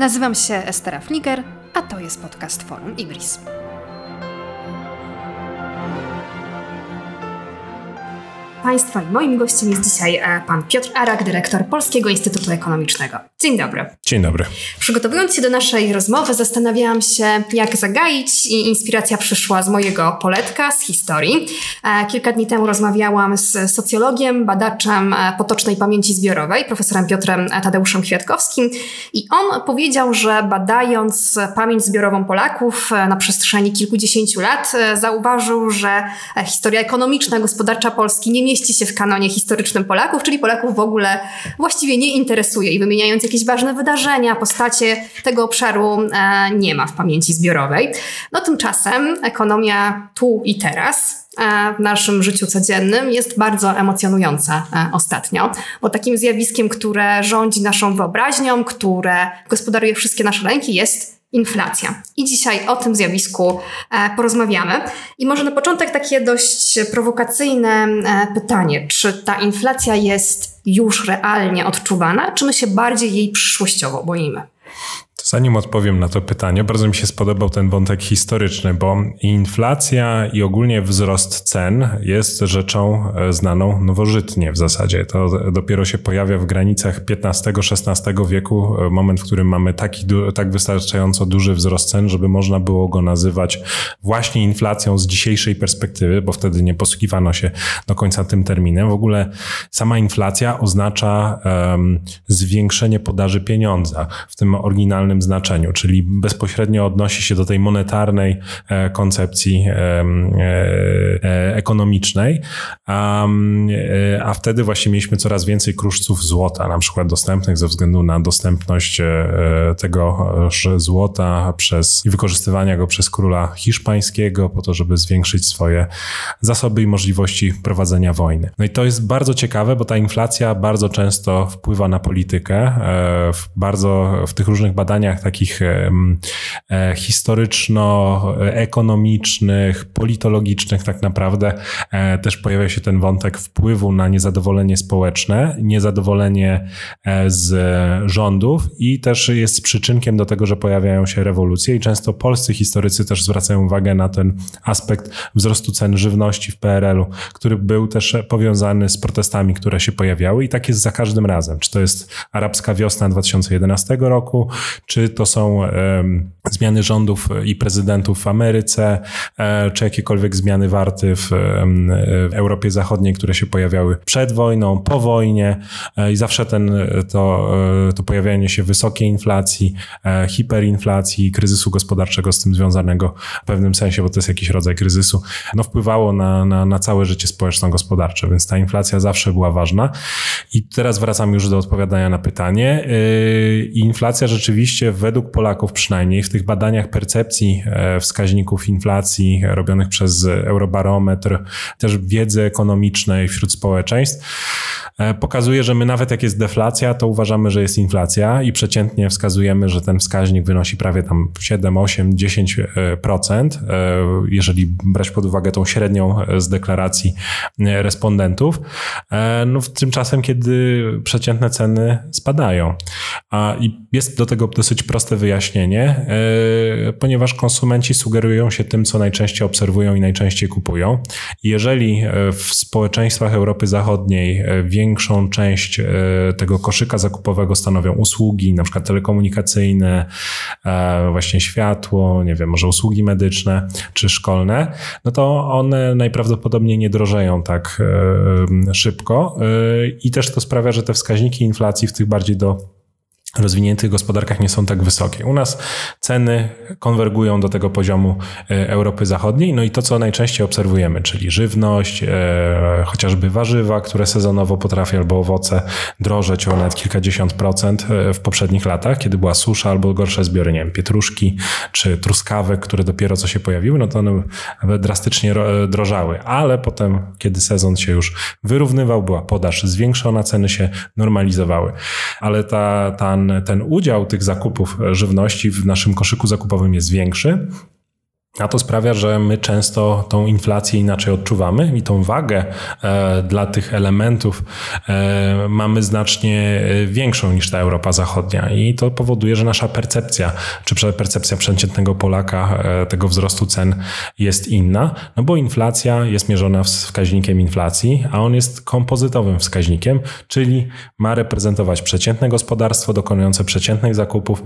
Nazywam się Estera Fliger, a to jest podcast Forum Ibris. Państwa i moim gościem jest dzisiaj e, pan Piotr Arak, dyrektor Polskiego Instytutu Ekonomicznego. Dzień dobry. Dzień dobry. Przygotowując się do naszej rozmowy, zastanawiałam się, jak zagaić i inspiracja przyszła z mojego poletka, z historii. E, kilka dni temu rozmawiałam z socjologiem, badaczem e, potocznej pamięci zbiorowej, profesorem Piotrem Tadeuszem Kwiatkowskim i on powiedział, że badając pamięć zbiorową Polaków na przestrzeni kilkudziesięciu lat, zauważył, że historia ekonomiczna, gospodarcza Polski nie mieści się w kanonie historycznym Polaków, czyli Polaków w ogóle właściwie nie interesuje i wymieniając jakieś ważne wydarzenia, postacie tego obszaru e, nie ma w pamięci zbiorowej. No tymczasem ekonomia tu i teraz e, w naszym życiu codziennym jest bardzo emocjonująca e, ostatnio, bo takim zjawiskiem, które rządzi naszą wyobraźnią, które gospodaruje wszystkie nasze ręki jest inflacja. I dzisiaj o tym zjawisku e, porozmawiamy. I może na początek takie dość prowokacyjne e, pytanie: czy ta inflacja jest już realnie odczuwana, czy my się bardziej jej przyszłościowo boimy? Zanim odpowiem na to pytanie, bardzo mi się spodobał ten wątek historyczny, bo inflacja i ogólnie wzrost cen jest rzeczą e, znaną nowożytnie w zasadzie. To dopiero się pojawia w granicach XV-XVI wieku, e, moment, w którym mamy taki, tak wystarczająco duży wzrost cen, żeby można było go nazywać właśnie inflacją z dzisiejszej perspektywy, bo wtedy nie posługiwano się do końca tym terminem. W ogóle sama inflacja oznacza um, zwiększenie podaży pieniądza. W tym oryginalnym znaczeniu, czyli bezpośrednio odnosi się do tej monetarnej e, koncepcji e, e, ekonomicznej, a, wtedy właśnie mieliśmy coraz więcej kruszców złota, na przykład dostępnych ze względu na dostępność tego złota przez i wykorzystywania go przez króla hiszpańskiego po to, żeby zwiększyć swoje zasoby i możliwości prowadzenia wojny. No i to jest bardzo ciekawe, bo ta inflacja bardzo często wpływa na politykę. W bardzo w tych różnych badaniach badaniach takich e, historyczno-ekonomicznych, politologicznych tak naprawdę e, też pojawia się ten wątek wpływu na niezadowolenie społeczne, niezadowolenie e, z rządów i też jest przyczynkiem do tego, że pojawiają się rewolucje i często polscy historycy też zwracają uwagę na ten aspekt wzrostu cen żywności w PRL-u, który był też powiązany z protestami, które się pojawiały i tak jest za każdym razem. Czy to jest arabska wiosna 2011 roku, czy to są zmiany rządów i prezydentów w Ameryce, e, czy jakiekolwiek zmiany warty w, Europie Zachodniej, które się pojawiały przed wojną, po wojnie e, i zawsze ten, to, e, to pojawianie się wysokiej inflacji, hiperinflacji, kryzysu gospodarczego z tym związanego w pewnym sensie, bo to jest jakiś rodzaj kryzysu, no wpływało na, na, na całe życie społeczno-gospodarcze, więc ta inflacja zawsze była ważna. I teraz wracam już do odpowiadania na pytanie. Inflacja rzeczywiście według Polaków przynajmniej w tych badaniach percepcji e, wskaźników inflacji robionych przez Eurobarometr, też wiedzy ekonomicznej wśród społeczeństw, e, pokazuje, że my nawet jak jest deflacja, to uważamy, że jest inflacja i przeciętnie wskazujemy, że ten wskaźnik wynosi prawie tam 7, 8, 10%, jeżeli brać pod uwagę tą średnią z deklaracji respondentów. E, no, tymczasem, kiedy przeciętne ceny spadają. A, I jest do tego dosyć proste wyjaśnienie, e, ponieważ konsumenci sugerują się tym, co najczęściej obserwują i najczęściej kupują. Jeżeli e, w społeczeństwach Europy Zachodniej e, większą część tego koszyka zakupowego stanowią usługi, na przykład telekomunikacyjne, właśnie światło, nie wiem, może usługi medyczne czy szkolne, no to one najprawdopodobniej nie drożeją tak szybko i też to sprawia, że te wskaźniki inflacji w tych bardziej do rozwiniętych gospodarkach nie są tak wysokie. U nas ceny konwergują do tego poziomu e, Europy Zachodniej, no i to, co najczęściej obserwujemy, czyli żywność, e, chociażby warzywa, które sezonowo potrafią, albo owoce drożeć o nawet kilkadziesiąt procent e, w poprzednich latach, kiedy była susza albo gorsze zbiory, nie wiem, pietruszki czy truskawek, które dopiero co się pojawiły, no to one drastycznie drożały, ale potem, kiedy sezon się już wyrównywał, była podaż zwiększona, ceny się normalizowały. Ale ta, ta ten, ten udział tych zakupów żywności w naszym koszyku zakupowym jest większy. A to sprawia, że my często tą inflację inaczej odczuwamy i tą wagę e, dla tych elementów e, mamy znacznie e, większą niż ta Europa Zachodnia. I to powoduje, że nasza percepcja, czy percepcja przeciętnego Polaka tego wzrostu cen jest inna, no bo inflacja jest mierzona wskaźnikiem inflacji, a on jest kompozytowym wskaźnikiem, czyli ma reprezentować przeciętne gospodarstwo dokonujące przeciętnych zakupów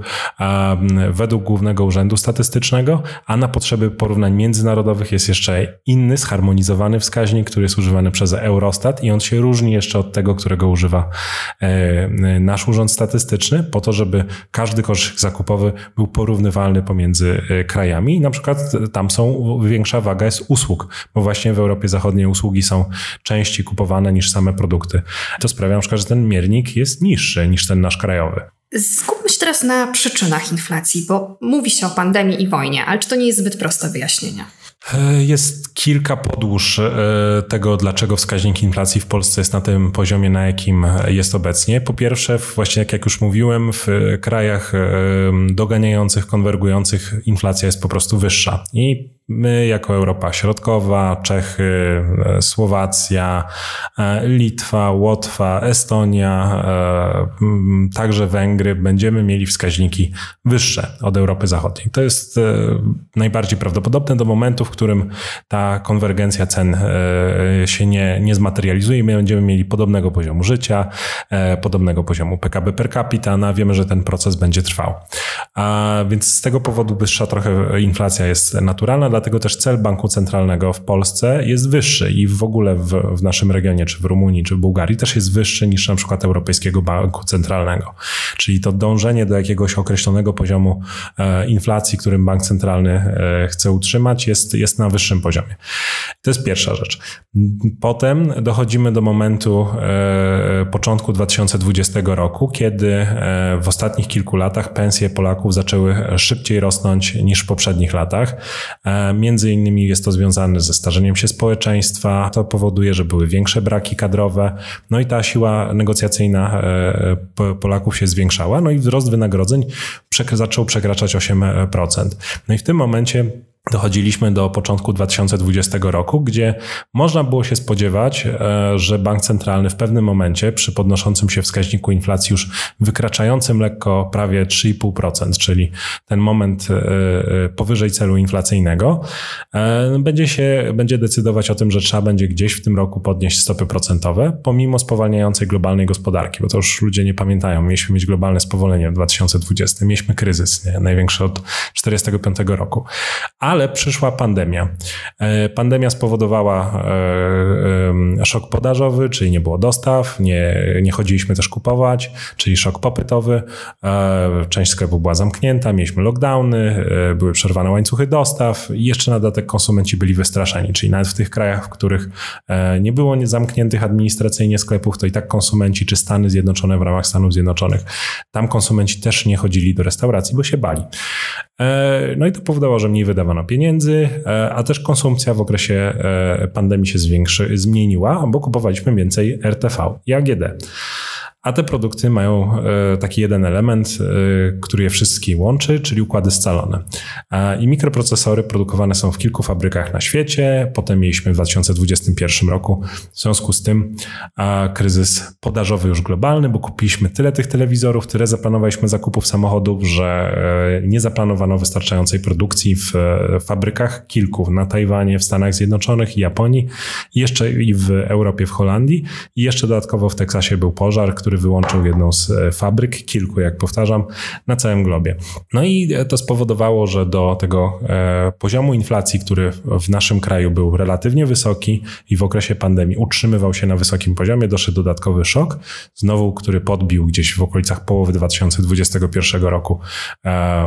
według Głównego Urzędu Statystycznego, a na potrzeby potrzeby porównań międzynarodowych jest jeszcze inny, zharmonizowany wskaźnik, który jest używany przez Eurostat i on się różni jeszcze od tego, którego używa e, nasz urząd statystyczny, po to, żeby każdy koszyk zakupowy był porównywalny pomiędzy e, krajami. I na przykład tam są większa waga jest usług, bo właśnie w Europie Zachodniej usługi są częściej kupowane niż same produkty. To sprawia na przykład, że ten miernik jest niższy niż ten nasz krajowy. Się teraz na przyczynach inflacji, bo mówi się o pandemii i wojnie, ale czy to nie jest zbyt proste wyjaśnienie? E, jest kilka podłóż e, tego, dlaczego wskaźnik inflacji w Polsce jest na tym poziomie, na jakim jest obecnie. Po pierwsze, właśnie jak już mówiłem, w krajach e, doganiających, konwergujących inflacja jest po prostu wyższa. I My, jako Europa Środkowa, Czechy, e, Słowacja, e, Litwa, Łotwa, Estonia, e, także Węgry, będziemy mieli wskaźniki wyższe od Europy Zachodniej. To jest najbardziej prawdopodobne do momentu, w którym ta konwergencja cen się nie, nie zmaterializuje i my będziemy mieli podobnego poziomu życia, podobnego poziomu PKB per capita. No, wiemy, że ten proces będzie trwał. A więc z tego powodu wyższa trochę inflacja jest naturalna dlatego też cel banku centralnego w Polsce jest wyższy i w ogóle w, w naszym regionie, czy w Rumunii, czy w Bułgarii też jest wyższy niż na przykład Europejskiego Banku Centralnego. Czyli to dążenie do jakiegoś określonego poziomu e, inflacji, którym bank centralny e, chce utrzymać, jest, jest na wyższym poziomie. To jest pierwsza rzecz. Potem dochodzimy do momentu e, początku 2020 roku, kiedy w ostatnich kilku latach pensje Polaków zaczęły szybciej rosnąć niż w poprzednich latach. Między innymi jest to związane ze starzeniem się społeczeństwa. To powoduje, że były większe braki kadrowe. No i ta siła negocjacyjna e, Polaków się zwiększała. No i wzrost wynagrodzeń zaczął przekraczać 8%. No i w tym momencie dochodziliśmy do początku 2020 roku, gdzie można było się spodziewać, e, że bank centralny w pewnym momencie przy podnoszącym się wskaźniku inflacji już wykraczającym lekko prawie 3,5%, czyli ten moment e, e, powyżej celu inflacyjnego, będzie się będzie decydować o tym, że trzeba będzie gdzieś w tym roku podnieść stopy procentowe, pomimo spowalniającej globalnej gospodarki, bo to już ludzie nie pamiętają. Mieliśmy mieć globalne spowolnienie w 2020, mieliśmy kryzys, nie? największy od 1945 roku. A ale przyszła pandemia. E, pandemia spowodowała e, szok podażowy, czyli nie było dostaw, nie, nie chodziliśmy też kupować, czyli szok popytowy. E, część sklepów była zamknięta, mieliśmy lockdowny, były przerwane łańcuchy dostaw i jeszcze na dodatek konsumenci byli wystraszeni, czyli nawet w tych krajach, w których nie było zamkniętych administracyjnie sklepów, to i tak konsumenci, czy Stany Zjednoczone w ramach Stanów Zjednoczonych, tam konsumenci też nie chodzili do restauracji, bo się bali. No i to powodowało, że mniej wydawano pieniędzy, e, a też konsumpcja w okresie e, pandemii się zmieniła, bo kupowaliśmy więcej RTV i AGD. A te produkty mają e, taki jeden element, e, który je wszystkie łączy, czyli układy scalone. I mikroprocesory produkowane są w kilku fabrykach na świecie. Potem mieliśmy w 2021 roku w związku z tym kryzys podażowy już globalny, bo kupiliśmy tyle tych telewizorów, tyle zaplanowaliśmy zakupów samochodów, że e, nie zaplanowano wystarczającej produkcji w fabrykach kilku na Tajwanie, w Stanach Zjednoczonych i Japonii, jeszcze i w Europie, w Holandii. I jeszcze dodatkowo w Teksasie był pożar, który który wyłączył jedną z e, fabryk, kilku, jak powtarzam, na całym globie. No i e, to spowodowało, że do tego e, poziomu inflacji, który w naszym kraju był relatywnie wysoki i w okresie pandemii utrzymywał się na wysokim poziomie, doszedł dodatkowy szok, znowu, który podbił gdzieś w okolicach połowy 2021 roku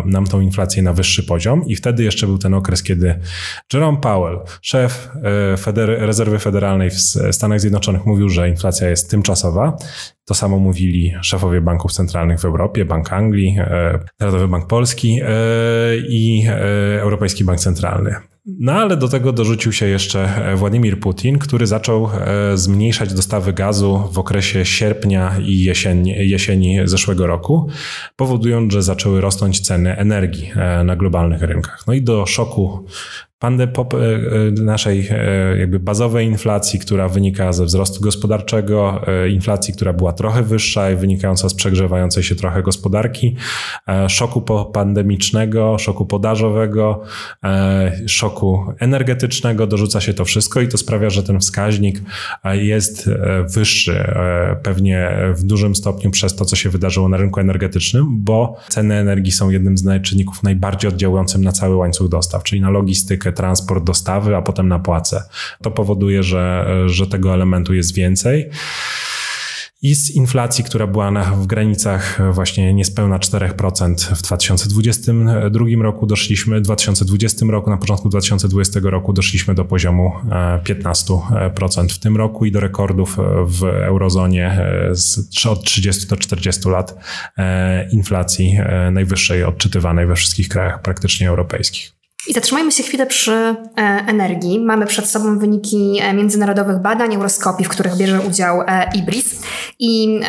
nam tą inflację na wyższy poziom i wtedy jeszcze był ten okres, kiedy Jerome Powell, szef Feder Rezerwy Federalnej w Stanach Zjednoczonych mówił, że inflacja jest tymczasowa to samo mówili szefowie banków centralnych w Europie, Bank Anglii, e, Narodowy Bank Polski e, i e, Europejski Bank Centralny. No ale do tego dorzucił się jeszcze Władimir Putin, który zaczął zmniejszać dostawy gazu w okresie sierpnia i jesieni, jesieni zeszłego roku, powodując, że zaczęły rosnąć ceny energii na globalnych rynkach. No i do szoku pandę pop, e, e, naszej e, jakby bazowej inflacji, która wynika ze wzrostu gospodarczego, inflacji, która była trochę wyższa i wynikająca z przegrzewającej się trochę gospodarki, szoku pandemicznego, szoku podażowego, szoku energetycznego, dorzuca się to wszystko i to sprawia, że ten wskaźnik jest wyższy pewnie w dużym stopniu przez to, co się wydarzyło na rynku energetycznym, bo ceny energii są jednym z czynników najbardziej oddziałującym na cały łańcuch dostaw, czyli na logistykę, transport, dostawy, a potem na płace. To powoduje, że, że tego elementu jest więcej i z inflacji, która była na, w granicach właśnie niespełna 4% w 2022 roku doszliśmy, w 2020 roku, na początku 2020 roku doszliśmy do poziomu 15% e, w tym roku i do rekordów w eurozonie e, z, od 30 do 40 lat e, inflacji najwyższej odczytywanej we wszystkich krajach praktycznie europejskich. I zatrzymajmy się chwilę przy e, energii. Mamy przed sobą wyniki e, międzynarodowych badań euroskopii, w których bierze udział e, IBRIS. I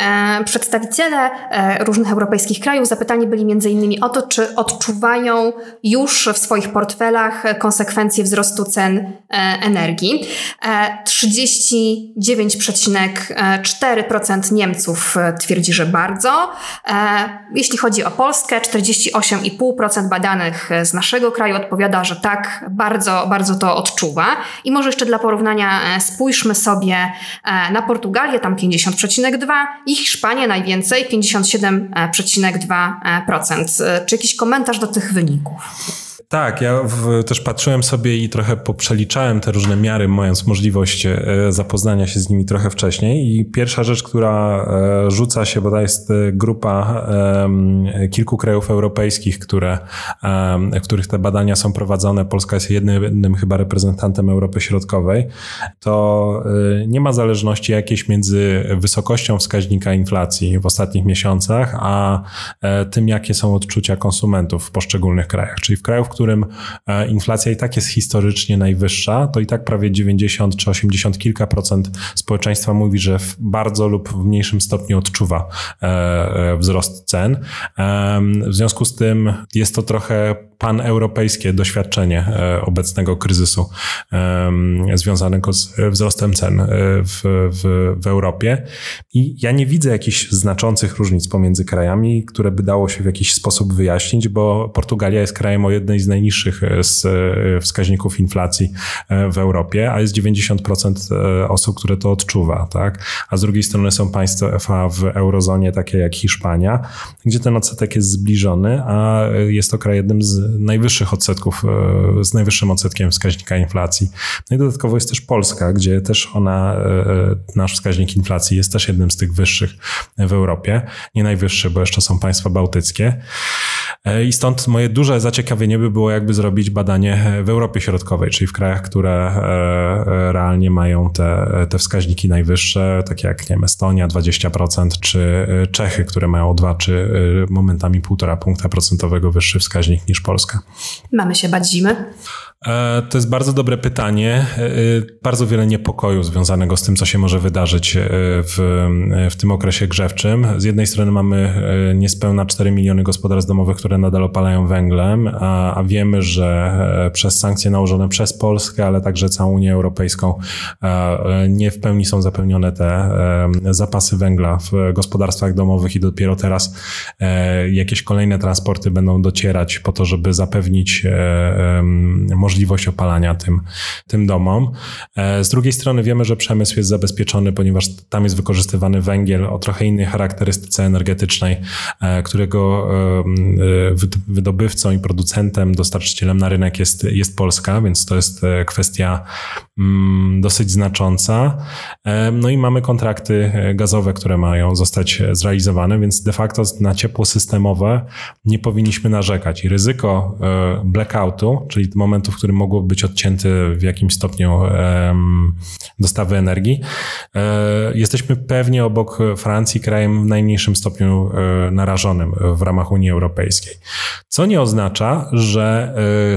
przedstawiciele różnych europejskich krajów zapytani byli innymi o to, czy odczuwają już w swoich portfelach konsekwencje wzrostu cen energii. 39,4% Niemców twierdzi, że bardzo. Jeśli chodzi o Polskę, 48,5% badanych z naszego kraju odpowiada że tak, bardzo, bardzo to odczuwa. I może jeszcze dla porównania e, spójrzmy sobie e, na Portugalię, tam 50,2% i Hiszpanię najwięcej, 57,2%. E, czy jakiś komentarz do tych wyników? Tak, ja w, też patrzyłem sobie i trochę poprzeliczałem te różne miary, mając możliwość e, zapoznania się z nimi trochę wcześniej. I pierwsza rzecz, która e, rzuca się, bo to jest e, grupa kilku krajów europejskich, które, w których te badania są prowadzone. Polska jest jednym chyba reprezentantem Europy Środkowej. To nie ma zależności jakiejś między wysokością wskaźnika inflacji w ostatnich miesiącach, a tym, jakie są odczucia konsumentów w poszczególnych krajach. Czyli w krajach, którym e, inflacja i tak jest historycznie najwyższa, to i tak prawie 90 czy 80 kilka procent społeczeństwa mówi, że w bardzo lub w mniejszym stopniu odczuwa e, e, wzrost cen. W związku z tym jest to trochę paneuropejskie doświadczenie e, obecnego kryzysu związanego z wzrostem cen e, w, w, w Europie. I ja nie widzę jakichś znaczących różnic pomiędzy krajami, które by dało się w jakiś sposób wyjaśnić, bo Portugalia jest krajem o jednej z najniższych e, z wskaźników inflacji w Europie, a jest 90% osób, które to odczuwa, tak? A z drugiej strony są państwa w eurozonie, takie jak Hiszpania, gdzie ten odsetek jest zbliżony, a jest to kraj jednym z najwyższych odsetków, e, z najwyższym odsetkiem wskaźnika inflacji. No i dodatkowo jest też Polska, gdzie też ona, e, e, nasz wskaźnik inflacji jest też jednym z tych wyższych w Europie. Nie najwyższy, bo jeszcze są państwa bałtyckie. I stąd moje duże zaciekawienie by było, jakby zrobić badanie w Europie Środkowej, czyli w krajach, które realnie mają te, te wskaźniki najwyższe, takie jak nie wiem, Estonia 20%, czy Czechy, które mają 2 czy momentami 1,5 punkta procentowego wyższy wskaźnik niż Polska. Polska. Mamy się bać zimy? E, to jest bardzo dobre pytanie. E, e, bardzo wiele niepokoju związanego z tym, co się może wydarzyć w, w tym okresie grzewczym. Z jednej strony mamy niespełna 4 miliony gospodarstw domowych, które nadal opalają węglem, a, a wiemy, że przez sankcje nałożone przez Polskę, ale także całą Unię Europejską nie w pełni są zapewnione te zapasy węgla w gospodarstwach domowych i dopiero teraz jakieś kolejne transporty będą docierać po to, żeby zapewnić możliwość możliwość opalania tym, tym domom. E, z drugiej strony wiemy, że przemysł jest zabezpieczony, ponieważ tam jest wykorzystywany węgiel o trochę innej charakterystyce energetycznej, e, którego e, wydobywcą i producentem, dostarczycielem na rynek jest, jest Polska, więc to jest kwestia mm, dosyć znacząca. No i mamy kontrakty gazowe, które mają zostać zrealizowane, więc de facto na ciepło systemowe nie powinniśmy narzekać. I ryzyko blackoutu, czyli momentów, którym mogło być odcięty w jakimś stopniu dostawy energii. Jesteśmy pewnie obok Francji krajem w najmniejszym stopniu narażonym w ramach Unii Europejskiej. Co nie oznacza, że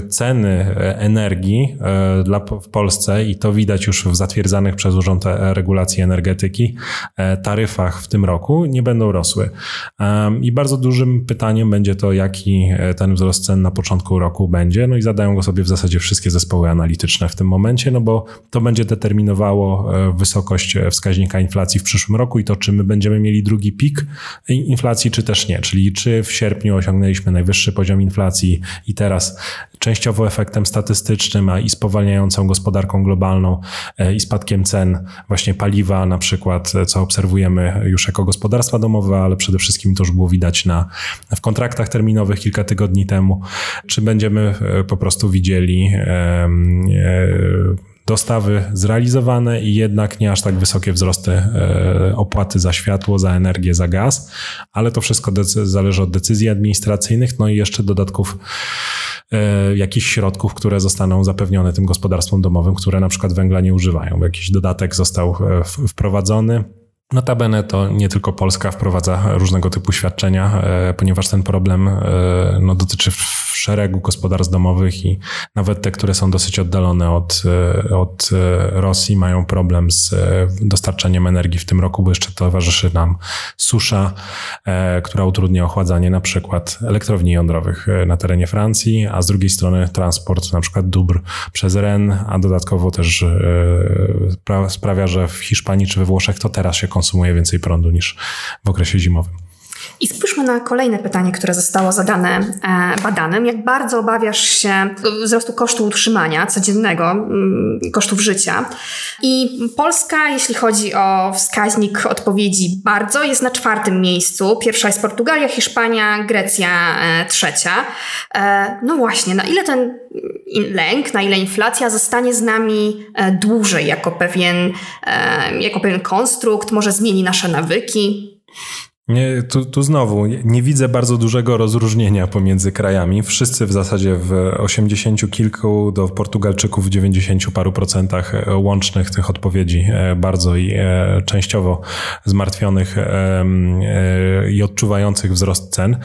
ceny energii dla, w Polsce, i to widać już w zatwierdzanych przez Urząd Regulacji Energetyki, taryfach w tym roku, nie będą rosły. I bardzo dużym pytaniem będzie to, jaki e, ten wzrost cen na początku roku będzie. No i zadają go sobie w zasadzie wszystkie zespoły analityczne w tym momencie, no bo to będzie determinowało e, wysokość e, wskaźnika inflacji w przyszłym roku i to, czy my będziemy mieli drugi pik inflacji, czy też nie. Czyli czy w sierpniu osiągnęliśmy najwyższy poziom inflacji i teraz częściowo efektem statystycznym, a i spowalniającą gospodarką globalną i spadkiem cen właśnie paliwa na przykład, co obserwujemy już jako gospodarstwa domowe, ale przede wszystkim to już było widać na, w kontraktach terminowych kilka tygodni temu. Czy będziemy e, po prostu widzieli e, dostawy zrealizowane i jednak nie aż tak wysokie wzrosty e, opłaty za światło, za energię, za gaz, ale to wszystko zależy od decyzji administracyjnych, no i jeszcze dodatków jakichś środków, które zostaną zapewnione tym gospodarstwom domowym, które na przykład węgla nie używają. Jakiś dodatek został wprowadzony Notabene to nie tylko Polska wprowadza różnego typu świadczenia, e, ponieważ ten problem e, no, dotyczy szeregu gospodarstw domowych i nawet te, które są dosyć oddalone od, e, od Rosji, mają problem z dostarczaniem energii w tym roku, bo jeszcze towarzyszy nam susza, która utrudnia ochładzanie na przykład elektrowni jądrowych na terenie Francji, a z drugiej strony transport na przykład dóbr przez Ren, a dodatkowo też sprawia, że w Hiszpanii czy we Włoszech to teraz się konsumuje więcej prądu niż w okresie zimowym. I spójrzmy na kolejne pytanie, które zostało zadane e, badanym. Jak bardzo obawiasz się wzrostu kosztu utrzymania codziennego, mm, kosztów życia? I Polska, jeśli chodzi o wskaźnik odpowiedzi bardzo, jest na czwartym miejscu. Pierwsza jest Portugalia, Hiszpania, Grecja e, trzecia. E, no właśnie, na ile ten lęk, na ile inflacja zostanie z nami dłużej jako pewien, jako pewien konstrukt, może zmieni nasze nawyki? Nie, tu, tu znowu nie widzę bardzo dużego rozróżnienia pomiędzy krajami. Wszyscy w zasadzie w 80 kilku do Portugalczyków w 90 paru procentach e, łącznych tych odpowiedzi e, bardzo i e, częściowo zmartwionych i odczuwających wzrost cen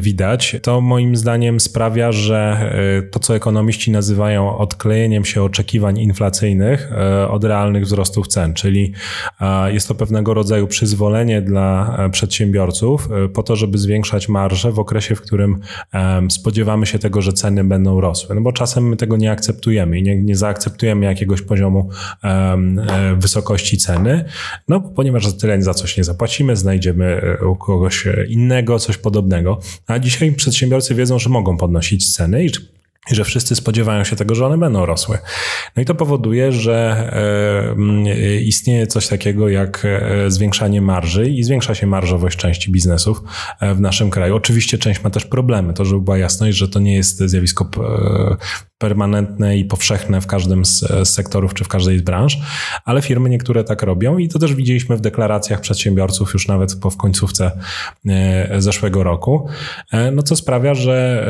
widać. To moim zdaniem sprawia, że to, co ekonomiści nazywają odklejeniem się oczekiwań inflacyjnych od realnych wzrostów cen, czyli jest to pewnego rodzaju przyzwolenie dla E, przedsiębiorców e, po to, żeby zwiększać marże w okresie, w którym spodziewamy się tego, że ceny będą rosły. No bo czasem my tego nie akceptujemy i nie, nie zaakceptujemy jakiegoś poziomu e, wysokości ceny, no ponieważ za tyle za coś nie zapłacimy, znajdziemy u kogoś innego coś podobnego. A dzisiaj przedsiębiorcy wiedzą, że mogą podnosić ceny i i że wszyscy spodziewają się tego, że one będą rosły. No i to powoduje, że e, istnieje coś takiego jak e, zwiększanie marży i zwiększa się marżowość części biznesów e, w naszym kraju. Oczywiście część ma też problemy, to żeby była jasność, że to nie jest zjawisko permanentne i powszechne w każdym z, z sektorów czy w każdej z branż, ale firmy niektóre tak robią i to też widzieliśmy w deklaracjach przedsiębiorców już nawet po w końcówce zeszłego roku, no co sprawia, że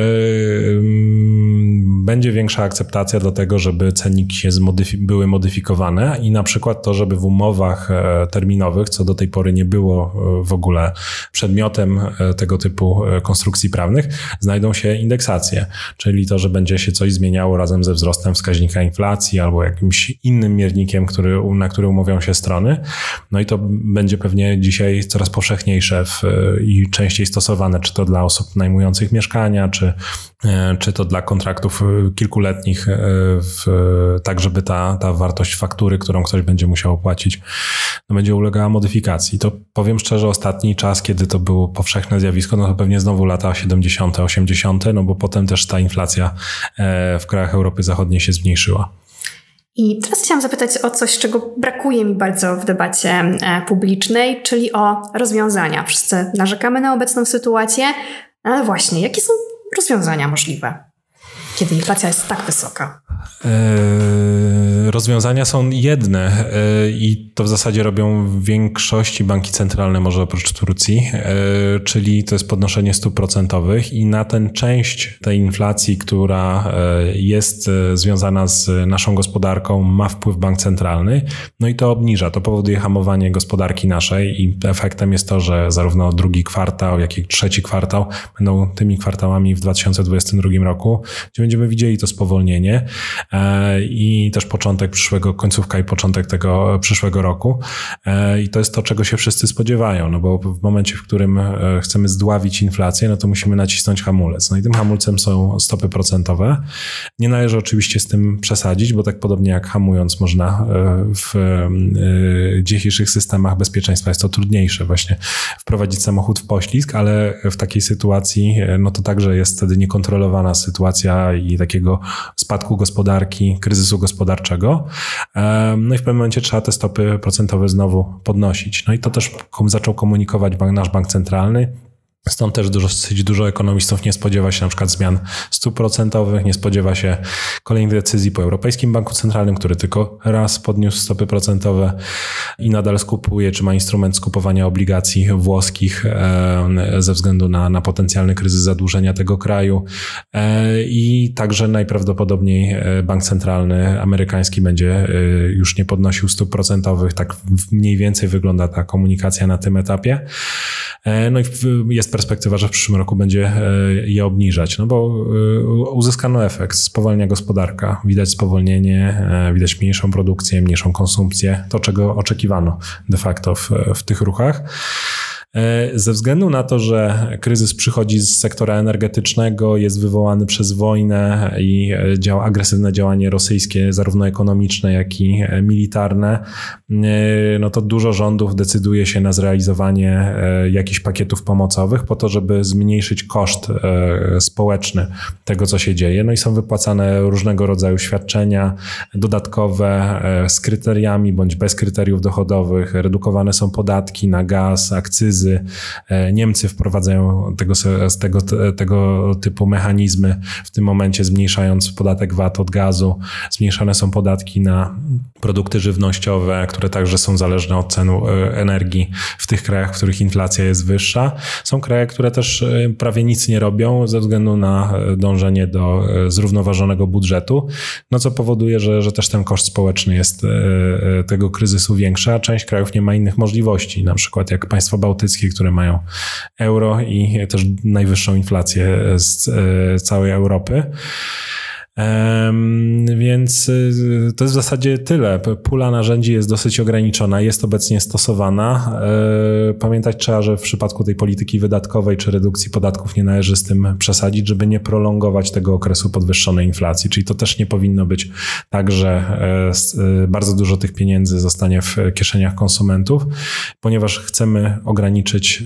będzie większa akceptacja do tego, żeby cenniki się zmodyfi były modyfikowane i na przykład to, żeby w umowach e, terminowych, co do tej pory nie było e, w ogóle przedmiotem e, tego typu konstrukcji prawnych, znajdą się indeksacje, czyli to, że będzie się coś zmieniało razem ze wzrostem wskaźnika inflacji albo jakimś innym miernikiem, który, na który umówią się strony. No i to będzie pewnie dzisiaj coraz powszechniejsze w, i częściej stosowane, czy to dla osób najmujących mieszkania, czy, czy to dla kontraktów kilkuletnich, e, w, tak żeby ta, ta wartość faktury, którą ktoś będzie musiał opłacić, no będzie ulegała modyfikacji. To powiem szczerze, ostatni czas, kiedy to było powszechne zjawisko, no to pewnie znowu lata 70., 80., no bo potem też ta inflacja e, w krajach Europy Zachodniej się zmniejszyła. I teraz chciałam zapytać o coś, czego brakuje mi bardzo w debacie e, publicznej, czyli o rozwiązania. Wszyscy narzekamy na obecną sytuację, ale właśnie, jakie są rozwiązania możliwe? kiedy inflacja jest tak wysoka? Rozwiązania są jedne i to w zasadzie robią w większości banki centralne, może oprócz Turcji, czyli to jest podnoszenie stóp procentowych i na ten część tej inflacji, która jest związana z naszą gospodarką, ma wpływ bank centralny, no i to obniża, to powoduje hamowanie gospodarki naszej i efektem jest to, że zarówno drugi kwartał, jak i trzeci kwartał będą tymi kwartałami w 2022 roku, gdzie będziemy widzieli to spowolnienie. e, i też początek przyszłego, końcówka i początek tego przyszłego roku. E, I to jest to, czego się wszyscy spodziewają, no bo w momencie, w którym e, chcemy zdławić inflację, no to musimy nacisnąć hamulec. No i tym hamulcem są stopy procentowe. Nie należy oczywiście z tym przesadzić, bo tak podobnie jak hamując można w dzisiejszych systemach bezpieczeństwa jest to trudniejsze właśnie wprowadzić samochód w poślizg, ale w takiej sytuacji no to także jest wtedy niekontrolowana sytuacja i takiego spadku gospodarki, kryzysu gospodarczego. No i w pewnym momencie trzeba te stopy procentowe znowu podnosić. No i to też zaczął komunikować nasz bank centralny. Stąd też dosyć dużo ekonomistów nie spodziewa się na przykład zmian stóp procentowych, nie spodziewa się kolejnych decyzji po Europejskim Banku Centralnym, który tylko raz podniósł stopy procentowe i nadal skupuje, czy ma instrument skupowania obligacji włoskich e, ze względu na, na potencjalny kryzys zadłużenia tego kraju. E, I także najprawdopodobniej e, Bank Centralny amerykański będzie już nie podnosił stóp procentowych. Tak mniej więcej wygląda ta komunikacja na tym etapie. No i jest perspektywa, że w przyszłym roku będzie e, je obniżać, no bo e, uzyskano efekt, spowalnia gospodarka, widać spowolnienie, e, widać mniejszą produkcję, mniejszą konsumpcję, to czego oczekiwano de facto w, w tych ruchach. E, ze względu na to, że kryzys przychodzi z sektora energetycznego, jest wywołany przez wojnę i e, działa, agresywne działanie rosyjskie, zarówno ekonomiczne, jak i e, militarne, no to dużo rządów decyduje się na zrealizowanie jakichś pakietów pomocowych po to, żeby zmniejszyć koszt społeczny tego, co się dzieje. No i są wypłacane różnego rodzaju świadczenia dodatkowe z kryteriami bądź bez kryteriów dochodowych. Redukowane są podatki na gaz, akcyzy, E, Niemcy wprowadzają tego, tego, tego typu mechanizmy, w tym momencie zmniejszając podatek VAT od gazu. Zmniejszane są podatki na produkty żywnościowe, które także są zależne od cenu e, energii w tych krajach, w których inflacja jest wyższa. Są kraje, które też e, prawie nic nie robią ze względu na dążenie do zrównoważonego budżetu, no co powoduje, że, że też ten koszt społeczny jest tego kryzysu większy, a część krajów nie ma innych możliwości, na przykład jak państwa bałtyckie, które mają euro i też najwyższą inflację z e, całej Europy. Więc y, to jest w zasadzie tyle. Pula narzędzi jest dosyć ograniczona, jest obecnie stosowana. E, pamiętać trzeba, że w przypadku tej polityki wydatkowej czy redukcji podatków nie należy z tym przesadzić, żeby nie prolongować tego okresu podwyższonej inflacji. Czyli to też nie powinno być tak, że e, e, bardzo dużo tych pieniędzy zostanie w kieszeniach konsumentów, ponieważ chcemy ograniczyć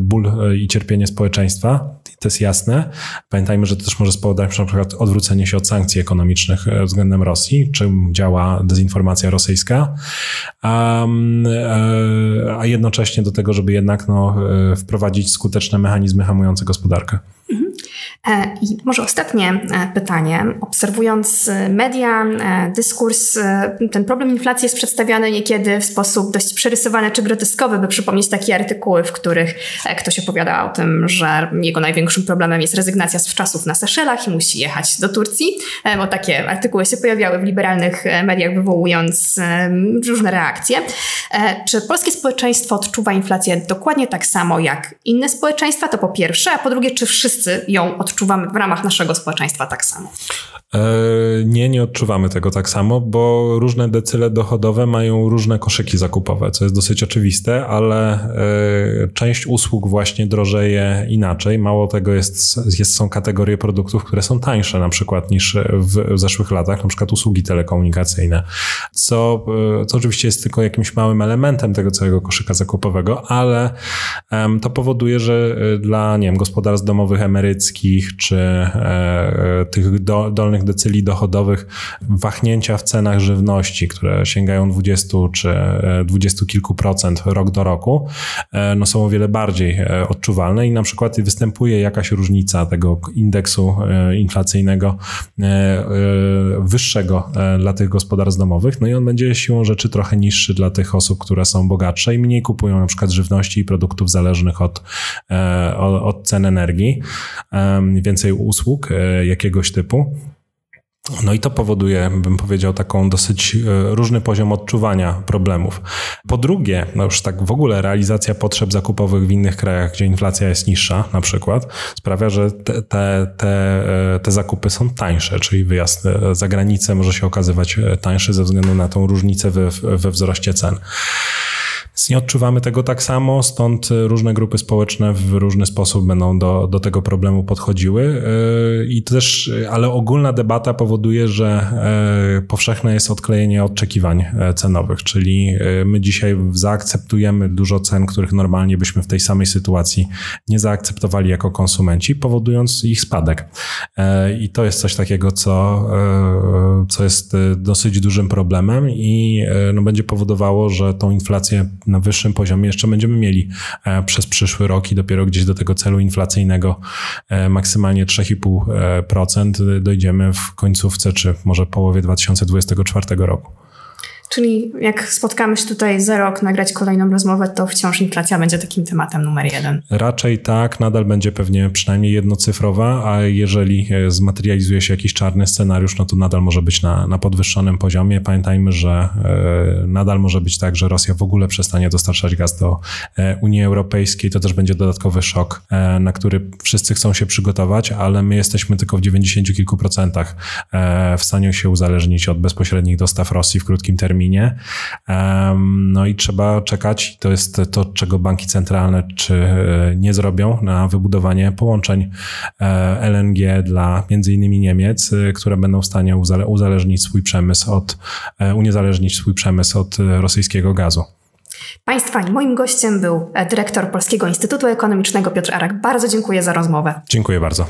ból i cierpienie społeczeństwa. To jest jasne. Pamiętajmy, że to też może spowodować na przykład odwrócenie się od sankcji ekonomicznych e, względem Rosji, czym działa dezinformacja rosyjska, a, e, a jednocześnie do tego, żeby jednak no, e, wprowadzić skuteczne mechanizmy hamujące gospodarkę. E, I może ostatnie e, pytanie. Obserwując e, media, dyskurs, ten problem inflacji jest przedstawiany niekiedy w sposób dość przerysowany czy groteskowy, by przypomnieć takie artykuły, w których ktoś opowiada o tym, że jego największym problemem jest rezygnacja z czasów na Seszelach i musi jechać do Turcji, bo takie artykuły się pojawiały w liberalnych mediach, wywołując różne reakcje. Czy polskie społeczeństwo odczuwa inflację dokładnie tak samo jak inne społeczeństwa? To po pierwsze, a po drugie, czy wszyscy ją odczuwają? odczuwamy w ramach naszego społeczeństwa tak samo? E, nie, nie odczuwamy tego tak samo, bo różne decyle dochodowe mają różne koszyki zakupowe, co jest dosyć oczywiste, ale e, część usług właśnie drożeje inaczej. Mało tego jest, jest są kategorie produktów, które są tańsze na przykład niż w, zeszłych latach, na przykład usługi telekomunikacyjne, co, e, co oczywiście jest tylko jakimś małym elementem tego całego koszyka zakupowego, ale to powoduje, że dla nie wiem, gospodarstw domowych emeryckich czy tych do, dolnych poszczególnych decyli dochodowych wahnięcia w cenach żywności, które sięgają 20 czy 20 kilku procent rok do roku, no są o wiele bardziej odczuwalne i na przykład występuje jakaś różnica tego indeksu inflacyjnego wyższego dla tych gospodarstw domowych, no i on będzie siłą rzeczy trochę niższy dla tych osób, które są bogatsze i mniej kupują na przykład żywności i produktów zależnych od, e, od, cen energii, więcej usług e, jakiegoś typu. No i to powoduje, bym powiedział, taką dosyć e, różny poziom odczuwania problemów. Po drugie, no już tak w ogóle realizacja potrzeb zakupowych w innych krajach, gdzie inflacja jest niższa na przykład, sprawia, że te, te, te, te zakupy są tańsze, czyli wyjazd za granicę może się okazywać tańszy ze względu na tą różnicę we, we wzroście cen. Nie odczuwamy tego tak samo, stąd różne grupy społeczne w różny sposób będą do, do tego problemu podchodziły. Yy, I też, ale ogólna debata powoduje, że powszechne jest odklejenie oczekiwań cenowych, czyli my dzisiaj zaakceptujemy dużo cen, których normalnie byśmy w tej samej sytuacji nie zaakceptowali jako konsumenci, powodując ich spadek. I to jest coś takiego, co, co jest dosyć dużym problemem i no, będzie powodowało, że tą inflację na wyższym poziomie jeszcze będziemy mieli e, przez przyszły rok i dopiero gdzieś do tego celu inflacyjnego e, maksymalnie 3,5% dojdziemy w końcówce czy może połowie 2024 roku. Czyli jak spotkamy się tutaj za rok, nagrać kolejną rozmowę, to wciąż inflacja będzie takim tematem numer jeden. Raczej tak, nadal będzie pewnie przynajmniej jednocyfrowa, a jeżeli e, zmaterializuje się jakiś czarny scenariusz, no to nadal może być na, na podwyższonym poziomie. Pamiętajmy, że e, nadal może być tak, że Rosja w ogóle przestanie dostarczać gaz do e, Unii Europejskiej. To też będzie dodatkowy szok, na który wszyscy chcą się przygotować, ale my jesteśmy tylko w 90 kilku procentach w stanie się uzależnić od bezpośrednich dostaw Rosji w krótkim terminie terminie. No i trzeba czekać. To jest to, czego banki centralne czy e, nie zrobią na wybudowanie połączeń e, LNG dla między innymi Niemiec, e, które będą w stanie uzależnić swój przemysł od, uniezależnić swój przemysł od rosyjskiego gazu. Państwa, moim gościem był dyrektor Polskiego Instytutu Ekonomicznego Piotr Arak. Bardzo dziękuję za rozmowę. Dziękuję bardzo.